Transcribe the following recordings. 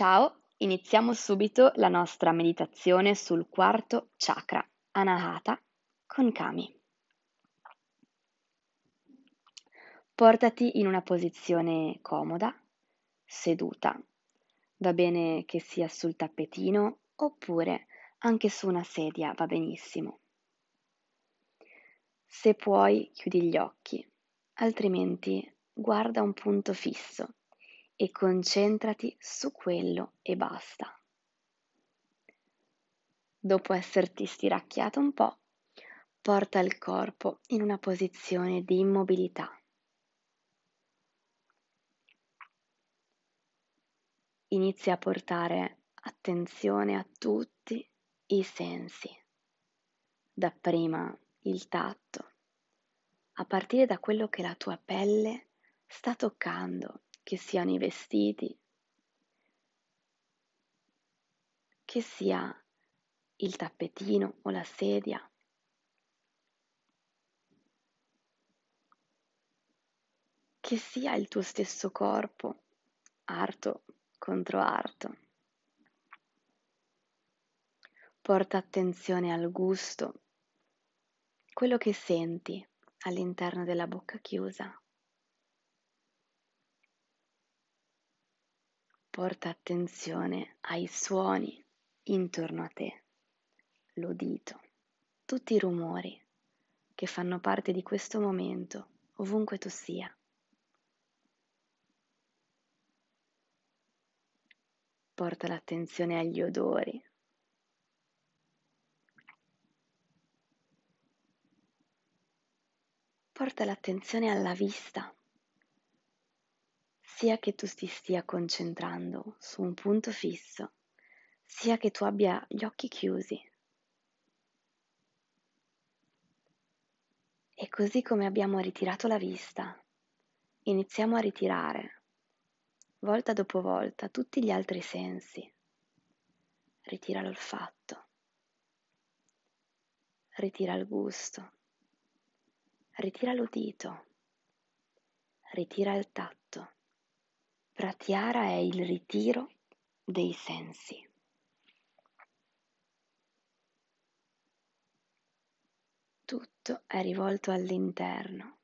Ciao, iniziamo subito la nostra meditazione sul quarto chakra, Anahata, con Kami. Portati in una posizione comoda, seduta. Va bene che sia sul tappetino oppure anche su una sedia, va benissimo. Se puoi, chiudi gli occhi, altrimenti guarda un punto fisso e concentrati su quello e basta. Dopo esserti stiracchiato un po', porta il corpo in una posizione di immobilità. Inizia a portare attenzione a tutti i sensi, dapprima il tatto, a partire da quello che la tua pelle sta toccando che siano i vestiti, che sia il tappetino o la sedia. Che sia il tuo stesso corpo, arto contro arto. Porta attenzione al gusto, quello che senti all'interno della bocca chiusa. Porta attenzione ai suoni intorno a te, l'udito, tutti i rumori che fanno parte di questo momento, ovunque tu sia. Porta l'attenzione agli odori. Porta l'attenzione alla vista sia che tu ti stia concentrando su un punto fisso, sia che tu abbia gli occhi chiusi. E così come abbiamo ritirato la vista, iniziamo a ritirare, volta dopo volta, tutti gli altri sensi. Ritira l'olfatto, ritira il gusto, ritira l'udito, ritira il tatto Pratyahara è il ritiro dei sensi. Tutto è rivolto all'interno.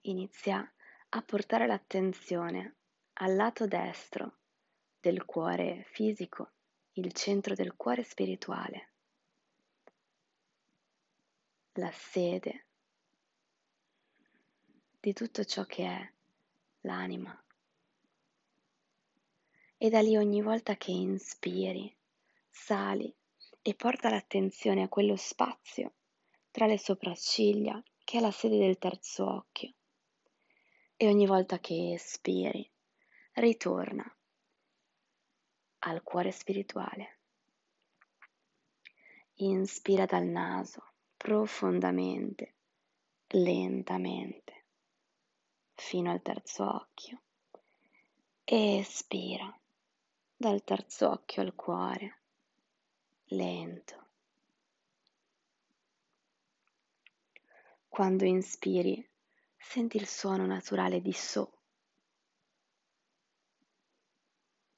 Inizia a portare l'attenzione al lato destro del cuore fisico, il centro del cuore spirituale la sede di tutto ciò che è l'anima. E da lì ogni volta che inspiri, sali e porta l'attenzione a quello spazio tra le sopracciglia che è la sede del terzo occhio. E ogni volta che espiri, ritorna al cuore spirituale. Inspira dal naso profondamente, lentamente, fino al terzo occhio. Espira dal terzo occhio al cuore, lento. Quando inspiri, senti il suono naturale di So.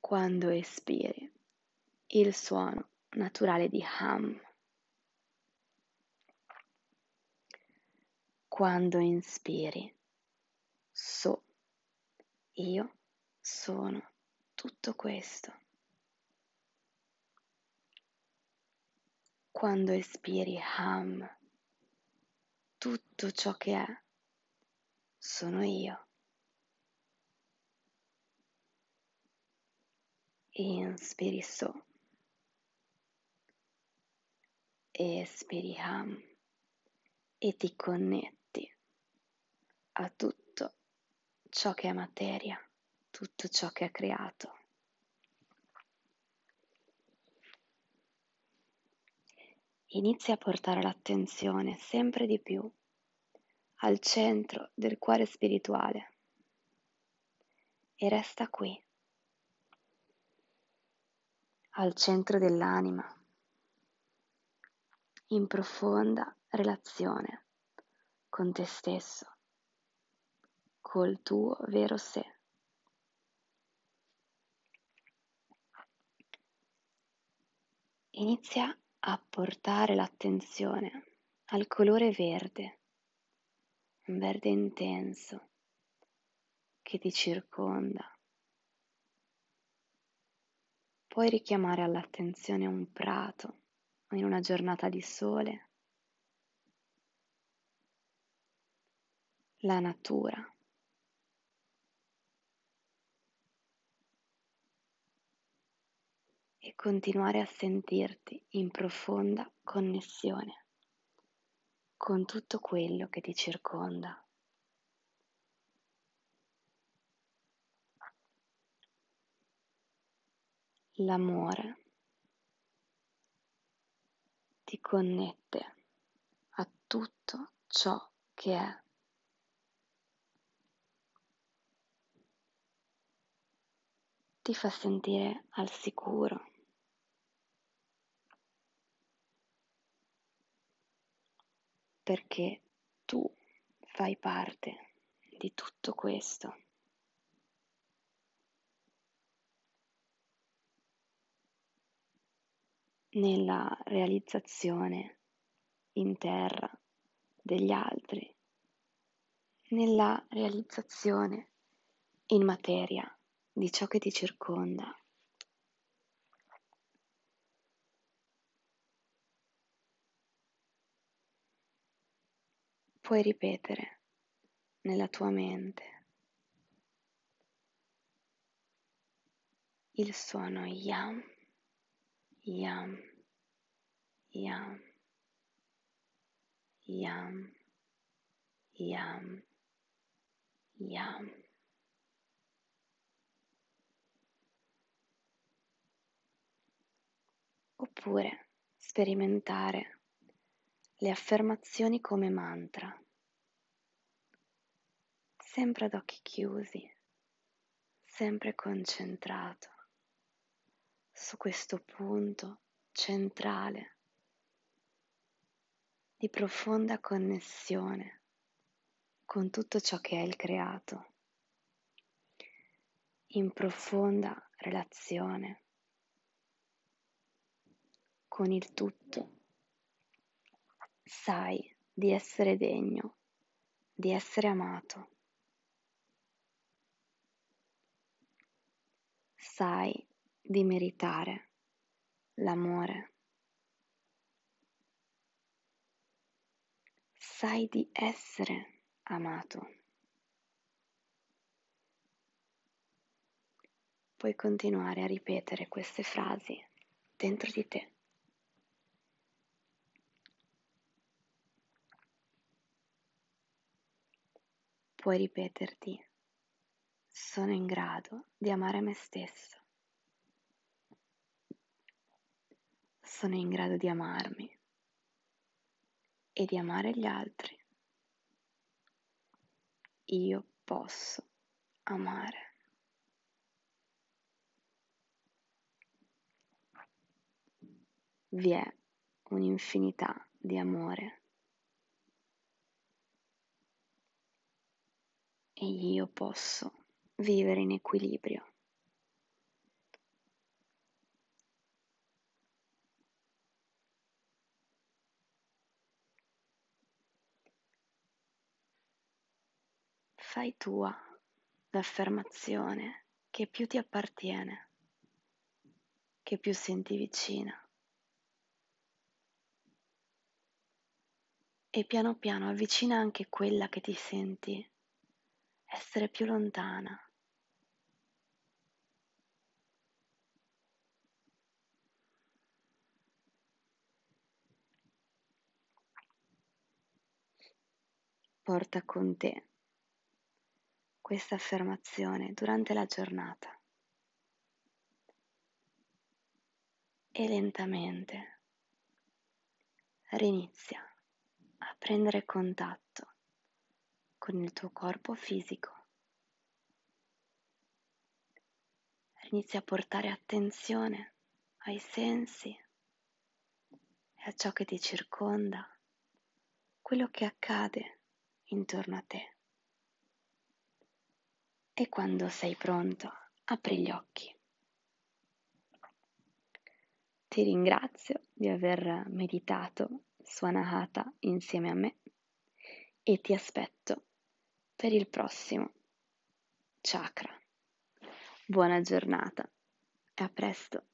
Quando espiri, il suono naturale di Ham. Quando inspiri, so, io sono tutto questo. Quando espiri, ham, tutto ciò che è, sono io. Inspiri so, espiri ham e ti connetti a tutto ciò che è materia, tutto ciò che è creato. Inizia a portare l'attenzione sempre di più al centro del cuore spirituale e resta qui, al centro dell'anima, in profonda relazione con te stesso col tuo vero sé. Inizia a portare l'attenzione al colore verde, un verde intenso che ti circonda. Puoi richiamare all'attenzione un prato o in una giornata di sole, la natura. Continuare a sentirti in profonda connessione con tutto quello che ti circonda. L'amore ti connette a tutto ciò che è. Ti fa sentire al sicuro. Perché tu fai parte di tutto questo. nella realizzazione in terra degli altri, nella realizzazione in materia di ciò che ti circonda. Puoi ripetere nella tua mente il suono yam yam, yam, yam, yam, yam. Oppure sperimentare le affermazioni come mantra, sempre ad occhi chiusi, sempre concentrato su questo punto centrale di profonda connessione con tutto ciò che è il creato, in profonda relazione con il tutto. Sai di essere degno, di essere amato. Sai di meritare l'amore. Sai di essere amato. Puoi continuare a ripetere queste frasi dentro di te. Puoi ripeterti, sono in grado di amare me stesso. sono in grado di amarmi e di amare gli altri. Io posso amare. Vi è un'infinità di amore e io posso vivere in equilibrio. fai tua l'affermazione che più ti appartiene, che più senti vicina. E piano piano avvicina anche quella che ti senti essere più lontana. Porta con te questa affermazione durante la giornata e lentamente rinizia a prendere contatto con il tuo corpo fisico. Inizia a portare attenzione ai sensi e a ciò che ti circonda, quello che accade intorno a te. e quando sei pronto apri gli occhi. Ti ringrazio di aver meditato su Anahata insieme a me e ti aspetto per il prossimo chakra. Buona giornata e a presto.